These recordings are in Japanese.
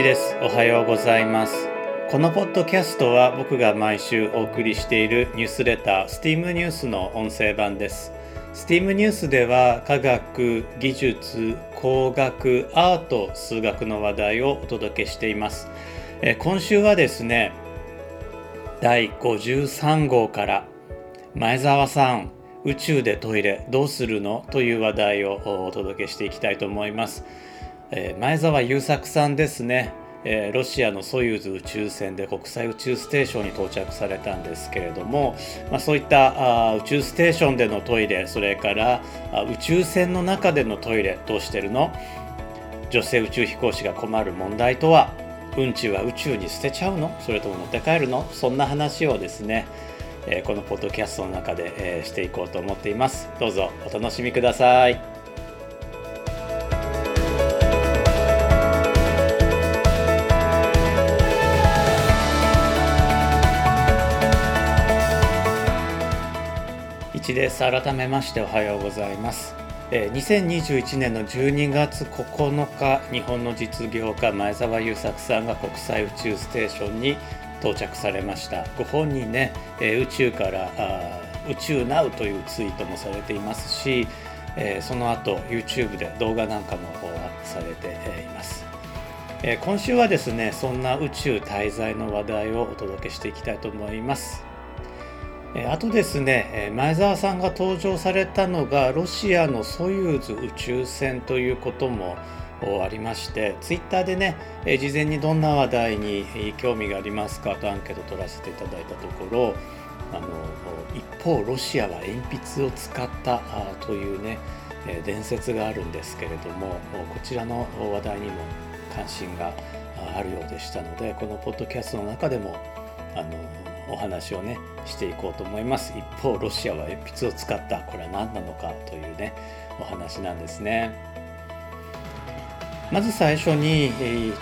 です。おはようございます。このポッドキャストは僕が毎週お送りしているニュースレター STEAM ニュースの音声版です。STEAM ニュースでは科学、技術、工学、アート、数学の話題をお届けしています。え今週はですね第53号から前澤さん宇宙でトイレどうするの？という話題をお届けしていきたいと思います。え、前澤友作さんですね、えー、ロシアのソユーズ宇宙船で国際宇宙ステーションに到着されたんですけれども、まあ、そういったあ宇宙ステーションでのトイレそれからあ宇宙船の中でのトイレどうしてるの女性宇宙飛行士が困る問題とはうんちは宇宙に捨てちゃうの？それとも持って帰るの？そんな話をですね、えー、このポッドキャストの中で、えー、していこうと思っています。どうぞお楽しみください。です。改めましておはようございます。2021年の12月9日日本の実業家前澤友作さんが国際宇宙ステーションに到着されました。ご本人ね宇宙から宇宙ナウというツイートもされていますしその後 YouTube で動画なんかもアップされています。今週はですねそんな宇宙滞在の話題をお届けしていきたいと思います。あとですね前澤さんが登場されたのがロシアのソユーズ宇宙船ということもありましてツイッターでね事前にどんな話題に興味がありますかとアンケート取らせていただいたところあの一方ロシアは鉛筆を使ったというね伝説があるんですけれどもこちらの話題にも関心があるようでしたのでこのポッドキャストの中でもあのお話をねしていこうと思います。一方ロシアは鉛筆を使った。これは何なのかというねお話なんですね。まず最初に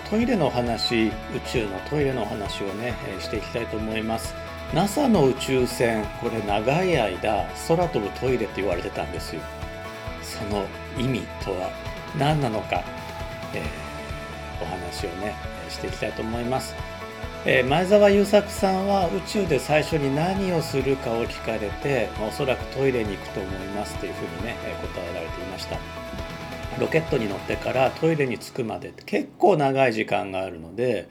トイレの話宇宙のトイレの話をねしていきたいと思います。NASA の宇宙船これ長い間空飛ぶトイレって言われてたんですよ。その意味とは何なのか、えー、お話をねしていきたいと思います。えー、前澤友作さんは宇宙で最初に何をするかを聞かれて、まあ、おそらくトイレに行くと思いますというふうにね、えー、答えられていました。ロケットに乗ってからトイレに着くまで結構長い時間があるので、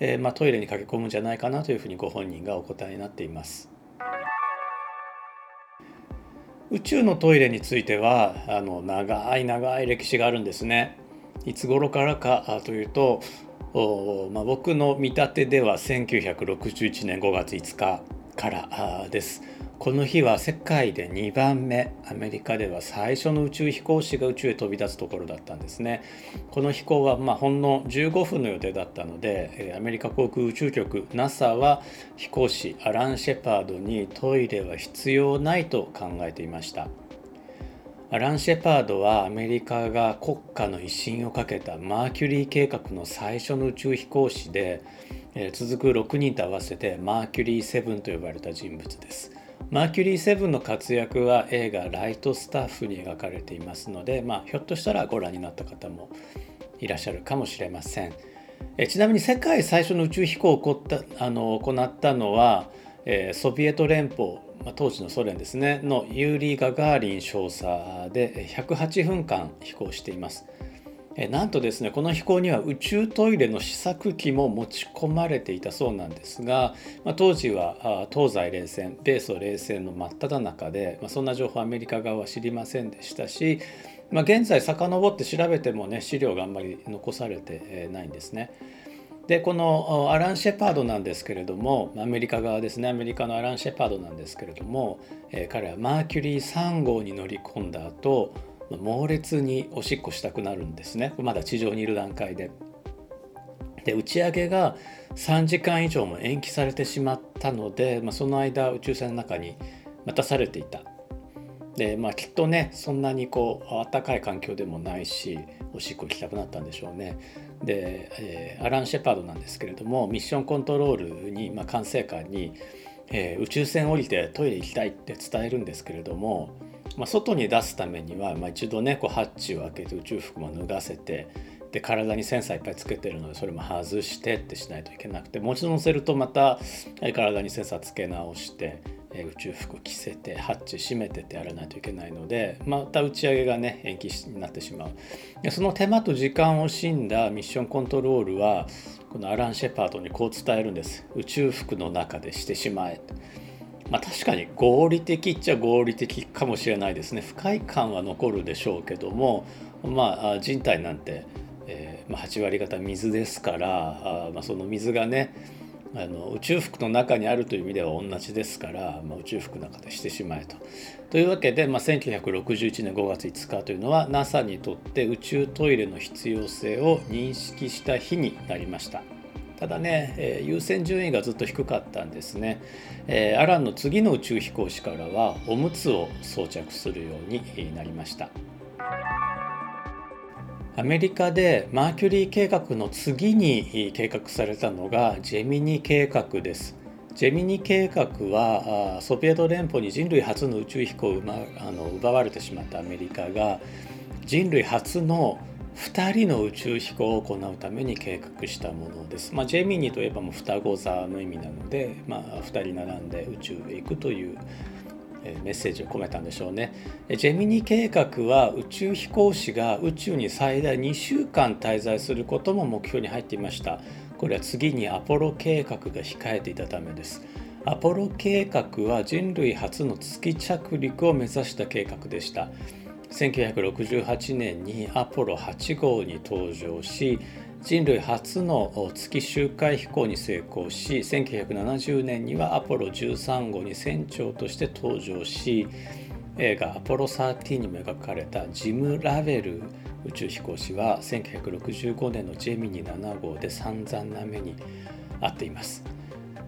えー、まあ、トイレに駆け込むんじゃないかなというふうにご本人がお答えになっています。宇宙のトイレについてはあの長い長い歴史があるんですね。いつ頃からかというとまあ、僕の見立てでは1961年5月5日からです。この日は世界で2番目アメリカでは最初の宇宙飛行士が宇宙へ飛び立つところだったんですねこの飛行はまほんの15分の予定だったのでアメリカ航空宇宙局 NASA は飛行士アラン・シェパードにトイレは必要ないと考えていましたアラン・シェパードはアメリカが国家の威信をかけたマーキュリー計画の最初の宇宙飛行士で、え、続く6人と合わせてマーキュリー7と呼ばれた人物です。マーキュリー7の活躍は映画「ライトスタッフ」に描かれていますので、まあ、ひょっとしたらご覧になった方もいらっしゃるかもしれません。えちなみに世界最初の宇宙飛行を行ったあの行ったのは、え、ソビエト連邦、当時のソ連ですねのユーリー・ガガーリン少佐で108分間飛行しています。なんとですねこの飛行には宇宙トイレの試作機も持ち込まれていたそうなんですが、まあ、当時は東西冷戦米ソ冷戦の真っ只中で、まあ、そんな情報アメリカ側は知りませんでしたし、まあ、現在遡って調べてもね資料があんまり残されてないんですね。でこのアラン・シェパードなんですけれどもアメリカ側ですねアメリカのアラン・シェパードなんですけれども、えー、彼はマーキュリー3号に乗り込んだ後猛烈におしっこしたくなるんですねまだ地上にいる段階で。で打ち上げが3時間以上も延期されてしまったので、まあ、その間宇宙船の中に待たされていた。でまあきっとねそんなにこう暖かい環境でもないしおしっこ行きたくなったんでしょうね。で、えー、アラン・シェパードなんですけれどもミッションコントロールに、まあ、管制官に、えー、宇宙船降りてトイレ行きたいって伝えるんですけれども、まあ、外に出すためには、まあ、一度ねこうハッチを開けて宇宙服も脱がせて、で体にセンサーいっぱいつけてるのでそれも外してってしないといけなくてもう一度乗せるとまた体にセンサーつけ直して宇宙服着せてハッチ閉めてってやらないといけないのでまた打ち上げがね延期になってしまう。でその手間と時間を惜しんだミッションコントロールはこのアラン・シェパードにこう伝えるんです。宇宙服の中でしてしまえまあ確かに合理的っちゃ合理的かもしれないですね。不快感は残るでしょうけどもまあ人体なんて、えーまあ、8割方水ですからあ、まあ、その水がねあの宇宙服の中にあるという意味では同じですから、まあ、宇宙服の中でしてしまえと。というわけで、まあ、1961年5月5日というのは NASA にとって宇宙トイレの必要性を認識した日になりました。ただね、えー、優先順位がずっと低かったんですね、えー、アランの次の宇宙飛行士からはおむつを装着するようになりました。アメリカでマーキュリー計画の次に計画されたのがジェミニ計画です。ジェミニ計画はソビエト連邦に人類初の宇宙飛行を、ま、あの奪われてしまったアメリカが人類初の2人の宇宙飛行を行うために計画したものです。まあ、ジェミニといえばもう双子座の意味なので、まあ、2人並んで宇宙へ行くというメッセージを込めたんでしょうね。ジェミニ計画は宇宙飛行士が宇宙に最大2週間滞在することも目標に入っていました。これは次にアポロ計画が控えていたためです。アポロ計画は人類初の月着陸を目指した計画でした。1968年にアポロ8号に登場し人類初の月周回飛行に成功し1970年にはアポロ13号に船長として登場し映画「アポロ13」にも描かれたジム・ラベル宇宙飛行士は1965年のジェミニ7号で散々な目に遭っています。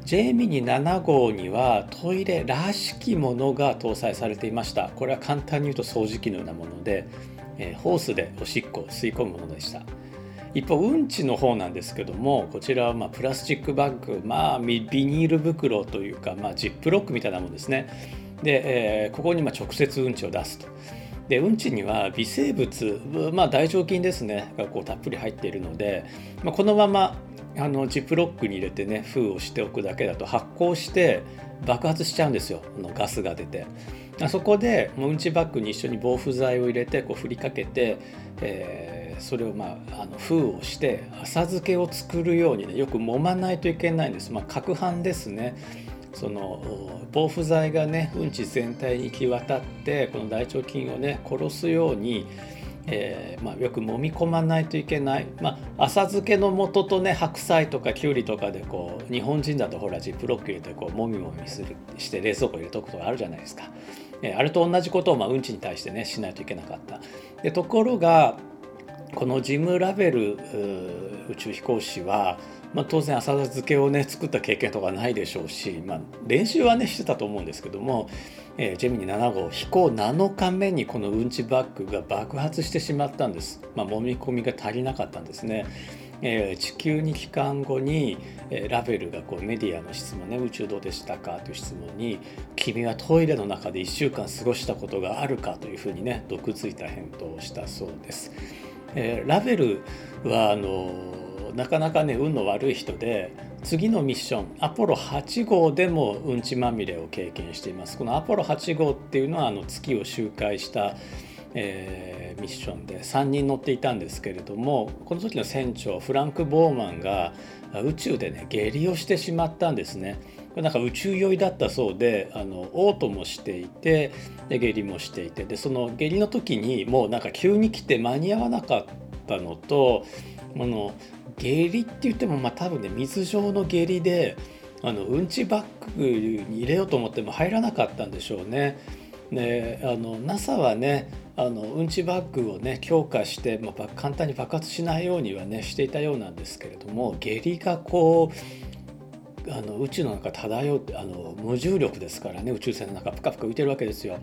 ジェミニ7号にはトイレらしきものが搭載されていました。これは簡単に言うと掃除機のようなもので、えホースでおしっこを吸い込むものでした。一方うんちの方なんですけどもこちらはまプラスチックバッグまあビニール袋というか、まあ、ジップロックみたいなもんですね。で、えー、ここにま直接うんちを出すと。でうんちには微生物、まあ、大腸菌ですね。がこうたっぷり入っているので、まあ、このままあのジップロックに入れてね封をしておくだけだと発酵して爆発しちゃうんですよ。のガスが出て。そこでうんちバッグに一緒に防腐剤を入れてこう振りかけて、えーそれをまああの封をして浅漬けを作るようにねよく揉まないといけないんです。まあ、攪拌ですねその防腐剤がねうんち全体に行き渡ってこの大腸菌をね殺すように、えー、まあ、よく揉み込まないといけない、まあ、浅漬けの素とね白菜とかきゅうりとかでこう日本人だとほらジップロック入れてこうもみもみするして冷蔵庫入れとくとがあるじゃないですか。えあれと同じことをまあうんちに対してねしないといけなかった。でところがこのジム・ラベル宇宙飛行士は、まあ、当然浅田漬けをね作った経験とかないでしょうし、まあ、練習はねしてたと思うんですけども、えー、ジェミニ7号飛行7日目にこのうんちバッグが爆発してしまったんです、まあ、揉み込みが足りなかったんですね。えー、地球に帰還後に、えー、ラベルがこうメディアの質問ね宇宙どうでしたかという質問に「君はトイレの中で1週間過ごしたことがあるか?」というふうにね毒づいた返答をしたそうです。えー、ラベルはあのなかなかね運の悪い人で次のミッションアポロ8号でもうんちまみれを経験していますこのアポロ8号っていうのはあの月を周回した、えー、ミッションで3人乗っていたんですけれどもこの時の船長フランク・ボーマンが宇宙でね下痢をしてしまったんですね。これなんか宇宙酔いだったそうであの嘔吐もしていてで下痢もしていてでその下痢の時にもうなんか急に来て間に合わなかったのとこの下痢って言ってもまあ多分ね水状の下痢であのうんちバッグに入れようと思っても入らなかったんでしょうね。であの NASA はねあのうんちバッグをね強化して、まあ、簡単に爆発しないようにはねしていたようなんですけれども下痢がこうあの宇宙の中漂うあの無重力ですからね宇宙船の中ぷかぷか浮いてるわけですよ。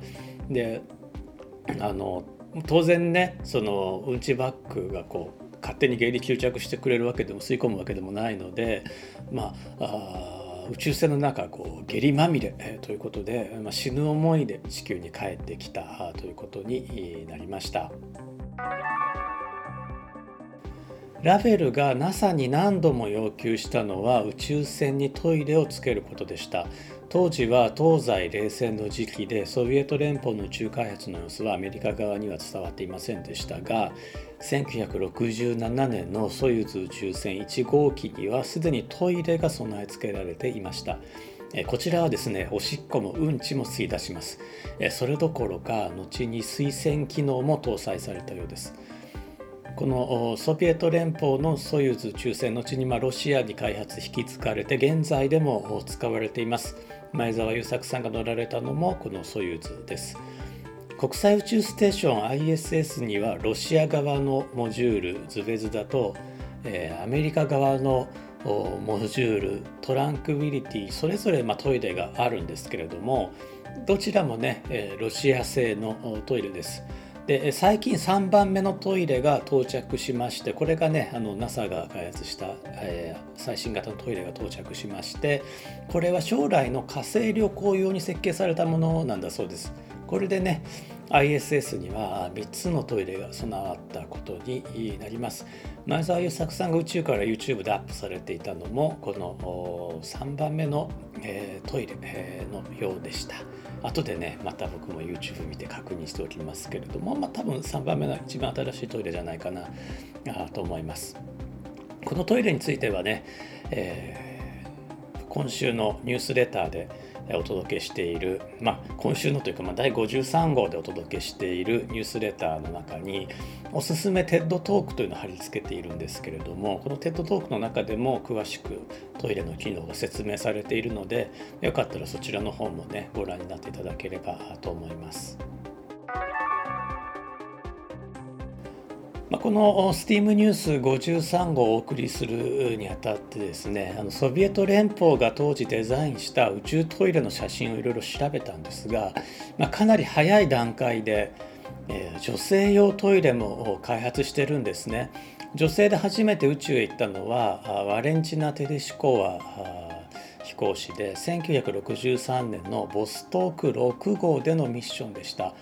であの当然ねそのうんちバッグがこう勝手に下痢吸着してくれるわけでも吸い込むわけでもないのでまあ宇宙船の中こう下痢まみれ、ということで、まあ、死ぬ思いで地球に帰ってきたということになりました。ラヴェルが NASA に何度も要求したのは宇宙船にトイレをつけることでした。当時は東西冷戦の時期でソビエト連邦の宇宙開発の様子はアメリカ側には伝わっていませんでしたが1967年のソユーズ宇宙船1号機にはすでにトイレが備え付けられていました。こちらはですねおしっこもうんちも吸い出します。それどころか後に水洗機能も搭載されたようです。このソビエト連邦のソユーズ宇宙船後にまロシアに開発引き継がれて現在でも使われています前澤友作さんが乗られたのもこのソユーズです国際宇宙ステーション ISS にはロシア側のモジュールズベズダと、えー、アメリカ側のモジュールトランクィリティそれぞれまトイレがあるんですけれどもどちらもねえロシア製のトイレです。で最近3番目のトイレが到着しましてこれがねあの NASA が開発した、えー、最新型のトイレが到着しましてこれは将来の火星旅行用に設計されたものなんだそうです。これでね ISS には3つのトイレが備わったことになります前澤友作さんが宇宙から YouTube でアップされていたのもこの3番目の、えー、トイレ、のようでした後でねまた僕も YouTube 見て確認しておきますけれども、まあ、多分3番目の一番新しいトイレじゃないかなあと思います。このトイレについてはね、えー、今週のニュースレターでお届けしている、まあ、今週のというか、まあ、第53号でお届けしているニュースレターの中におすすめ TED トークというのを貼り付けているんですけれどもこの TED トークの中でも詳しくトイレの機能が説明されているのでよかったらそちらの方もねご覧になっていただければと思います。まあ、この STEAM ニュース53号をお送りするにあたってですねあのソビエト連邦が当時デザインした宇宙トイレの写真をいろいろ調べたんですが、まあ、かなり早い段階で、えー、女性用トイレも開発してるんですね女性で初めて宇宙へ行ったのはワレンチナ・テレシコワ飛行士で1963年のボストーク6号でのミッションでした。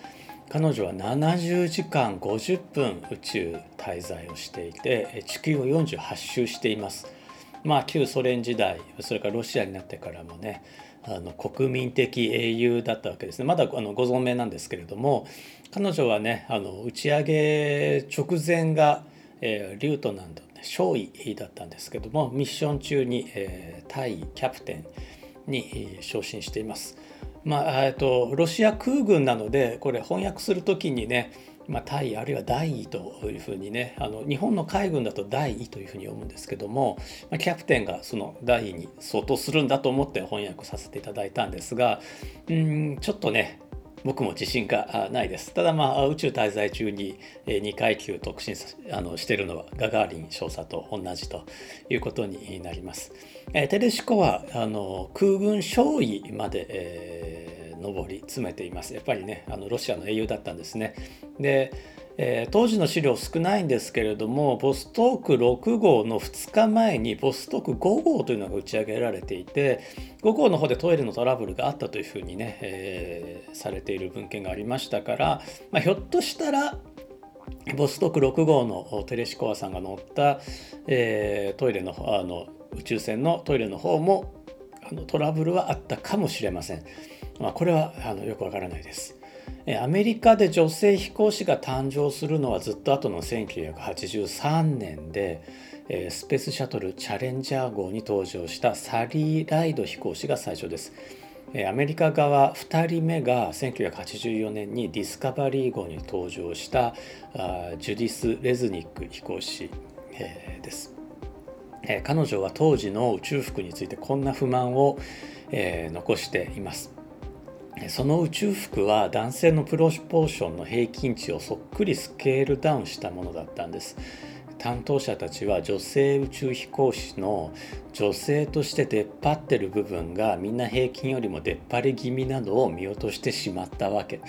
彼女は70時間50分宇宙滞在をしていて地球を48周しています。まあ旧ソ連時代それからロシアになってからもねあの国民的英雄だったわけですねまだあのご存命なんですけれども彼女はねあの打ち上げ直前が、えー、リュートナント少尉だったんですけどもミッション中に、えー、対キャプテンに昇進しています。まあ、えっとロシア空軍なのでこれ翻訳する時にね、まあ、大尉あるいは大尉というふうにねあの日本の海軍だと大尉というふうに読むんですけども、まあ、キャプテンがその大尉に相当するんだと思って翻訳させていただいたんですがうんちょっとね僕も自信がないです。ただまあ宇宙滞在中に2階級特進あのしてるのはガガーリン少佐と同じということになります。えテレシコはあの空軍少尉まで、えー、上り詰めています。やっぱりねあのロシアの英雄だったんですね。でえー、当時の資料少ないんですけれどもボストーク6号の2日前にボストーク5号というのが打ち上げられていて5号の方でトイレのトラブルがあったというふうにね、えー、されている文献がありましたから、まあ、ひょっとしたらボストーク6号のテレシコアさんが乗った、えー、トイレのあの宇宙船のトイレの方もあのトラブルはあったかもしれません。まあ、これはあのよくわからないです。アメリカで女性飛行士が誕生するのはずっと後の1983年でスペースシャトルチャレンジャー号に登場したサリー・ライド飛行士が最初です。アメリカ側2人目が1984年にディスカバリー号に登場したジュディス・レズニック飛行士です。え彼女は当時の宇宙服についてこんな不満をえ残しています。その宇宙服は男性のプロポーションの平均値をそっくりスケールダウンしたものだったんです。担当者たちは女性宇宙飛行士の女性として出っ張ってる部分がみんな平均よりも出っ張り気味などを見落としてしまったわけ。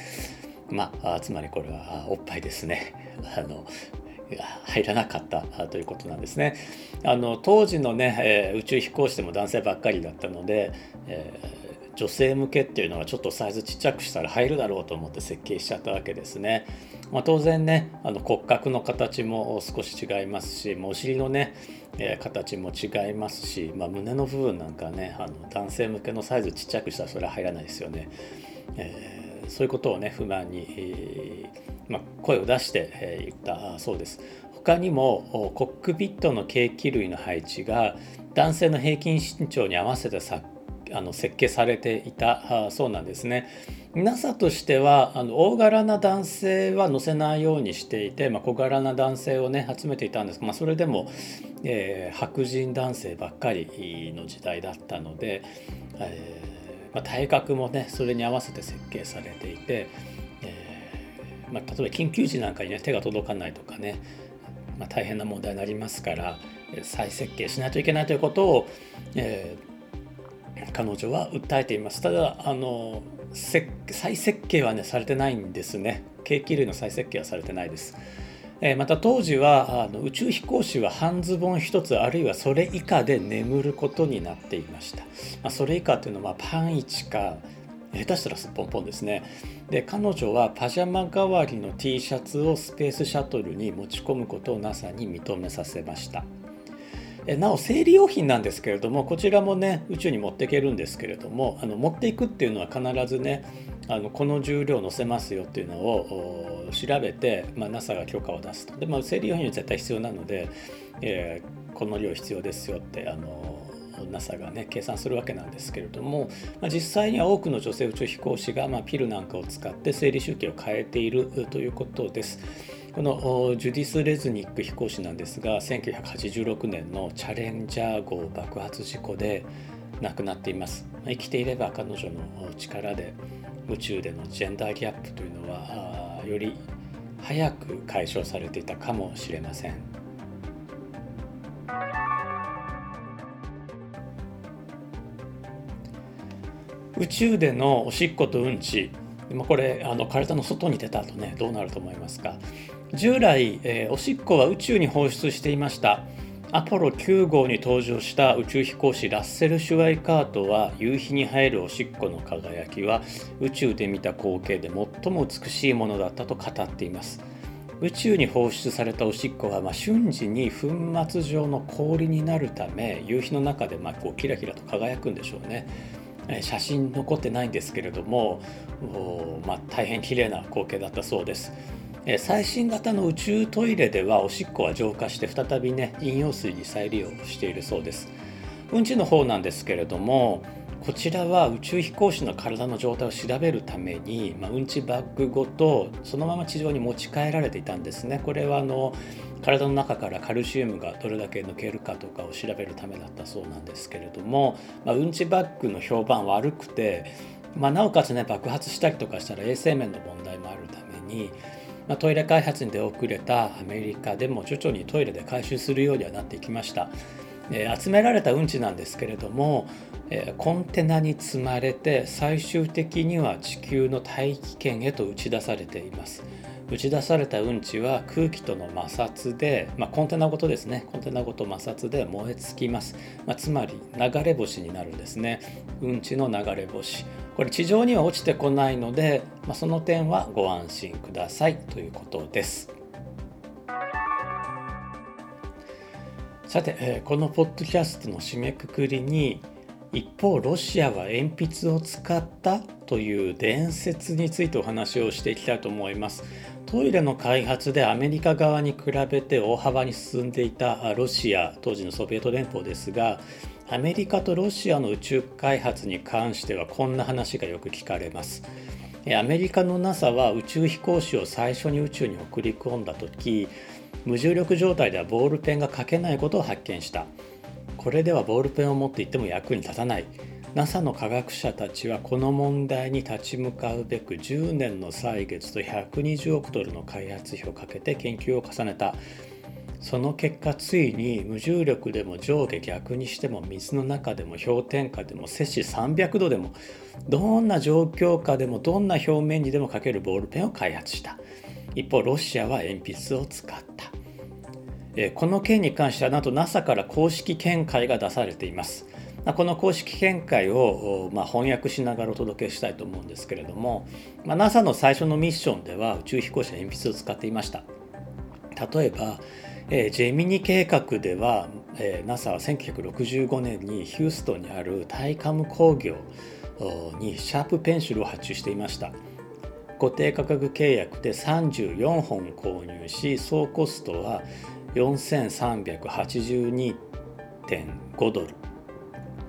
まあつまりこれはおっぱいですね。あの入らなかったということなんですね。あの当時のね、えー、宇宙飛行士でも男性ばっかりだったので、えー女性向けっていうのはちょっとサイズちっちゃくしたら入るだろうと思って設計しちゃったわけですね。まあ、当然ねあの骨格の形も少し違いますしお尻のね、えー、形も違いますし、まあ、胸の部分なんかねあの男性向けのサイズちっちゃくしたらそれは入らないですよね。えー、そういうことをね不満に、えー、まあ、声を出して、え言ったそうです。他にもコックピットの計器類の配置が男性の平均身長に合わせてあの設計されていたそうなんですね。NASA としてはあの大柄な男性は乗せないようにしていて、まあ、小柄な男性をね集めていたんですが、まあ、それでも、えー、白人男性ばっかりの時代だったので、えーまあ、体格もねそれに合わせて設計されていて、まあ、例えば緊急時なんかにね手が届かないとかね、まあ、大変な問題になりますから再設計しないといけないということを、えー、彼女は訴えています。ただあの再設計はねされてないんですね。計器類の再設計はされてないです、え、また当時はあの宇宙飛行士は半ズボン1つあるいはそれ以下で眠ることになっていました、まあ、それ以下っていうのはパン1か下手したらすっぽんぽんですね。で彼女はパジャマ代わりの T シャツをスペースシャトルに持ち込むことを NASA に認めさせました。なお生理用品なんですけれどもこちらもね宇宙に持っていけるんですけれどもあの持っていくっていうのは必ずねあのこの重量載せますよっていうのを調べて、まあ、NASA が許可を出すと。で、まあ、生理用品は絶対必要なので、えー、この量必要ですよってあの NASA がね計算するわけなんですけれども、まあ、実際には多くの女性宇宙飛行士が、まあ、ピルなんかを使って生理周期を変えているということです。このジュディス・レズニック飛行士なんですが1986年のチャレンジャー号爆発事故で亡くなっています生きていれば彼女の力で宇宙でのジェンダーギャップというのはより早く解消されていたかもしれません宇宙でのおしっことうんち。これあの体の外に出た後ねどうなると思いますか。従来、えー、おしっこは宇宙に放出していました。アポロ9号に登場した宇宙飛行士ラッセル・シュワイカートは夕日に入るおしっこの輝きは宇宙で見た光景で最も美しいものだったと語っています。宇宙に放出されたおしっこは、まあ、瞬時に粉末状の氷になるため夕日の中でまこうキラキラと輝くんでしょうね。写真残ってないんですけれども、まあ、大変綺麗な光景だったそうです。最新型の宇宙トイレではおしっこは浄化して再びね飲用水に再利用しているそうです。うんちの方なんですけれどもこちらは宇宙飛行士の体の状態を調べるために、まあ、うんちバッグごとそのまま地上に持ち帰られていたんですねこれはあの体の中からカルシウムがどれだけ抜けるかとかを調べるためだったそうなんですけれども、まあ、うんちバッグの評判悪くて、まあ、なおかつね爆発したりとかしたら衛生面の問題もあるためにま、トイレ開発に出遅れたアメリカでも徐々にトイレで回収するようにはなっていきました。え、集められたうんちなんですけれども、え、コンテナに積まれて最終的には地球の大気圏へと打ち出されています。打ち出されたうんちは空気との摩擦で、まあ、コンテナごとですね。コンテナごと摩擦で燃え尽きます、まあ、つまり流れ星になるんですね。うんちの流れ星。これ地上には落ちてこないので、まあ、その点はご安心くださいということです。さて、えー、このポッドキャストの締めくくりに一方ロシアは鉛筆を使ったという伝説についてお話をしていきたいと思います。トイレの開発でアメリカ側に比べて大幅に進んでいたロシア当時のソビエト連邦ですがアメリカとロシアの宇宙開発に関してはこんな話がよく聞かれます。アメリカの NASA は宇宙飛行士を最初に宇宙に送り込んだ時無重力状態ではボールペンが書けないことを発見した。これではボールペンを持っていっても役に立たない。NASA の科学者たちはこの問題に立ち向かうべく10年の歳月と120億ドルの開発費をかけて研究を重ねた。その結果ついに無重力でも上下逆にしても水の中でも氷点下でも摂氏300度でもどんな状況下でもどんな表面にでも書けるボールペンを開発した。一方ロシアは鉛筆を使った。この件に関してはなんと NASA から公式見解が出されています、この公式見解を、まあ、翻訳しながらお届けしたいと思うんですけれども、まあ、NASA の最初のミッションでは宇宙飛行士は鉛筆を使っていました。例えば、えー、ジェミニ計画では、えー、NASA は1965年にヒューストンにあるタイカム工業にシャープペンシルを発注していました。固定価格契約で34本購入し総コストは4382.5ドル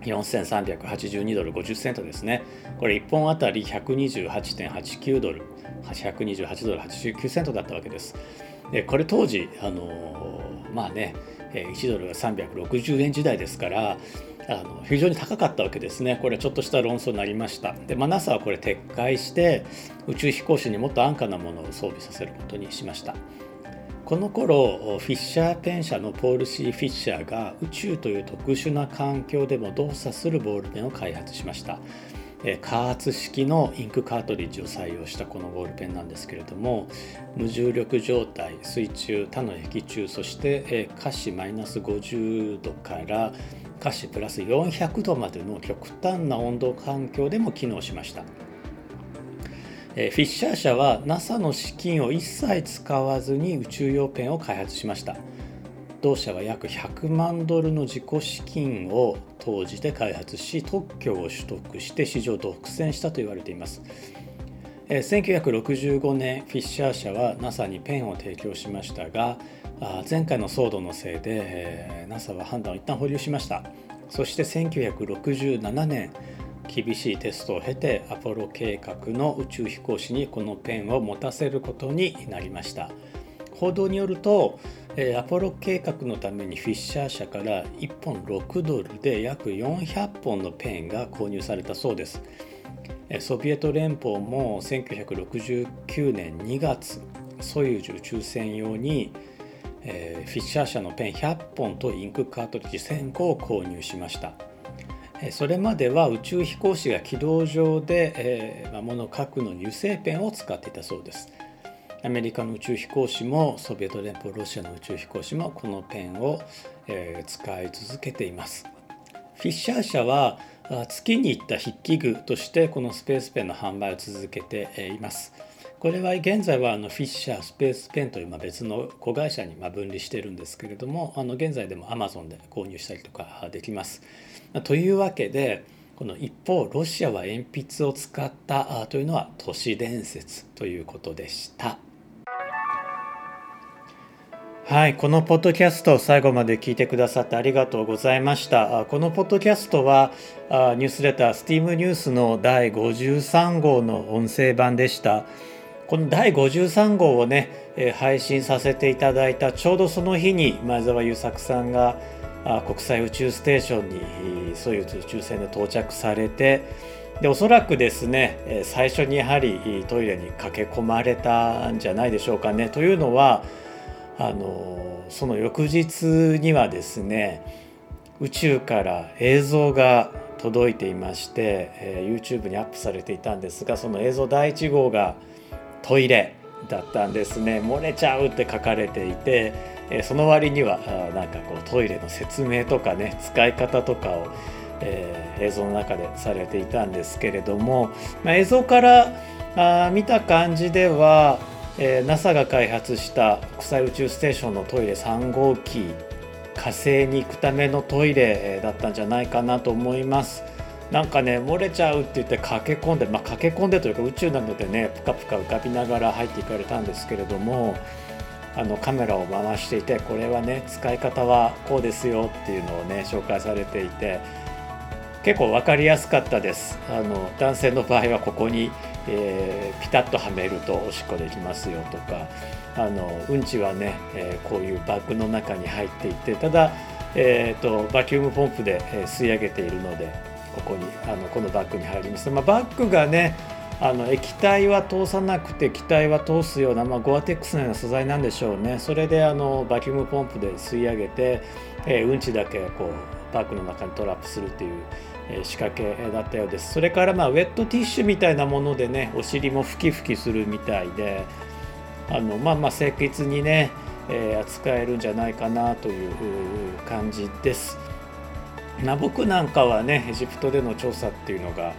4382ドル50セントですねこれ1本あたり128.89ドル128ドル89セントだったわけですでこれ当時あのまあね1ドルが360円時代ですからあの非常に高かったわけですね。これちょっとした論争になりました。で、まあ、NASA はこれ撤回して宇宙飛行士にもっと安価なものを装備させることにしました。この頃フィッシャーペン社のポール・シー・フィッシャーが宇宙という特殊な環境でも動作するボールペンを開発しました。加圧式のインクカートリッジを採用したこのボールペンなんですけれども無重力状態水中他の液中そして下肢マイナス50度から下肢プラス400度までの極端な温度環境でも機能しました。フィッシャー社は NASA の資金を一切使わずに宇宙用ペンを開発しました。同社は約100万ドルの自己資金を投じて開発し特許を取得して市場独占したと言われています。1965年フィッシャー社は NASA にペンを提供しましたが前回の騒動のせいで NASA は判断を一旦保留しました。そして1967年厳しいテストを経てアポロ計画の宇宙飛行士にこのペンを持たせることになりました。報道によるとアポロ計画のためにフィッシャー社から1本6ドルで約400本のペンが購入されたそうです。ソビエト連邦も1969年2月ソユージ宇宙船用にフィッシャー社のペン100本とインクカートリッジ1000個を購入しました。それまでは宇宙飛行士が軌道上で、えー、物を書くのに油性ペンを使っていたそうです。アメリカの宇宙飛行士もソビエト連邦ロシアの宇宙飛行士もこのペンを、えー、使い続けています。フィッシャー社は月に行った筆記具としてこのスペースペンの販売を続けています。これは現在はあのフィッシャースペースペンというまあ別の子会社にまあ分離してるんですけれどもあの現在でもアマゾンで購入したりとかできます。というわけでこの一方ロシアは鉛筆を使ったというのは都市伝説ということでした。はい、このポッドキャストを最後まで聞いてくださってありがとうございました。このポッドキャストはニュースレタースティームニュースの第53号の音声版でした。この第53号をね、え配信させていただいたちょうどその日に前澤友作さんが国際宇宙ステーションにソユーズ宇宙船で到着されてでおそらくですね最初にやはりトイレに駆け込まれたんじゃないでしょうかね。というのはあのその翌日にはですね宇宙から映像が届いていまして、え YouTube にアップされていたんですがその映像第1号がトイレだったんですね漏れちゃうって書かれていて、えその割にはなんかこうトイレの説明とかね使い方とかを、えー、映像の中でされていたんですけれども、まあ、映像からあ見た感じでは、えー、NASA が開発した国際宇宙ステーションのトイレ3号機火星に行くためのトイレだったんじゃないかなと思います。なんかね漏れちゃうって言って駆け込んで、まあ、駆け込んでというか宇宙なのでねぷかぷか浮かびながら入っていかれたんですけれどもあのカメラを回していてこれはね使い方はこうですよっていうのをね紹介されていて結構分かりやすかったです。あの男性の場合はここに、えー、ピタッとはめるとおしっこできますよとかあのうんちはね、えー、こういうバッグの中に入っていてただ、えーとバキュームポンプで吸い上げているのでここにあのこのバッグに入ります、まあ、バッグがねあの液体は通さなくて気体は通すような、まあ、ゴアテックスのような素材なんでしょうね。それであのバキュームポンプで吸い上げて、えー、うんちだけこうバッグの中にトラップするっていう、えー、仕掛けだったようです。それからまあウェットティッシュみたいなものでねお尻もふきふきするみたいであのまあまあ清潔にね、えー、扱えるんじゃないかなという感じです。まあ、僕なんかはねエジプトでの調査っていうのが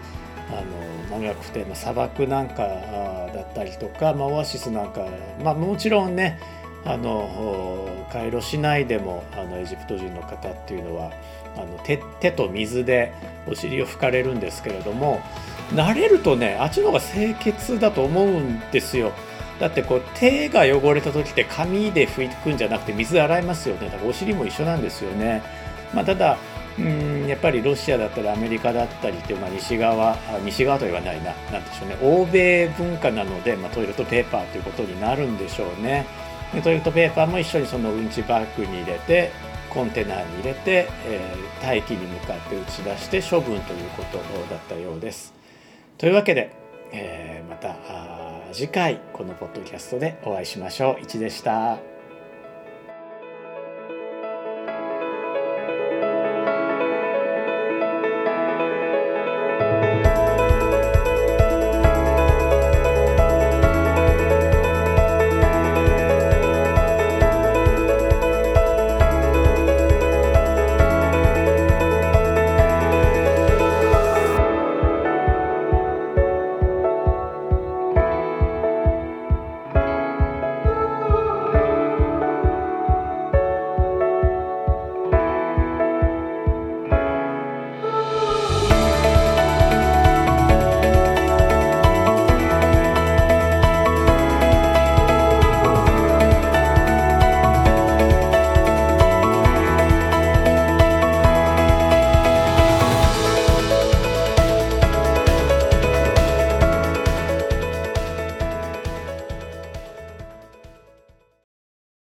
あの長くて、まあ、砂漠なんかだったりとか、まあ、オアシスなんか、まあ、もちろんねあのカイロ市内でもあのエジプト人の方っていうのはあの手手と水でお尻を拭かれるんですけれども慣れるとねあっちの方が清潔だと思うんですよ。だってこう手が汚れた時って紙で拭くんじゃなくて水洗いますよねだからお尻も一緒なんですよね。まあ、ただうんやっぱりロシアだったりアメリカだったりっていう、まあ、西側西側とは言わないな何でしょうね欧米文化なので、まあ、トイレットペーパーということになるんでしょうね。でトイレットペーパーも一緒にそのうんちバッグに入れてコンテナに入れて、えー、大気に向かって打ち出して処分ということだったようです。というわけで、えー、また次回このポッドキャストでお会いしましょう。いちでした。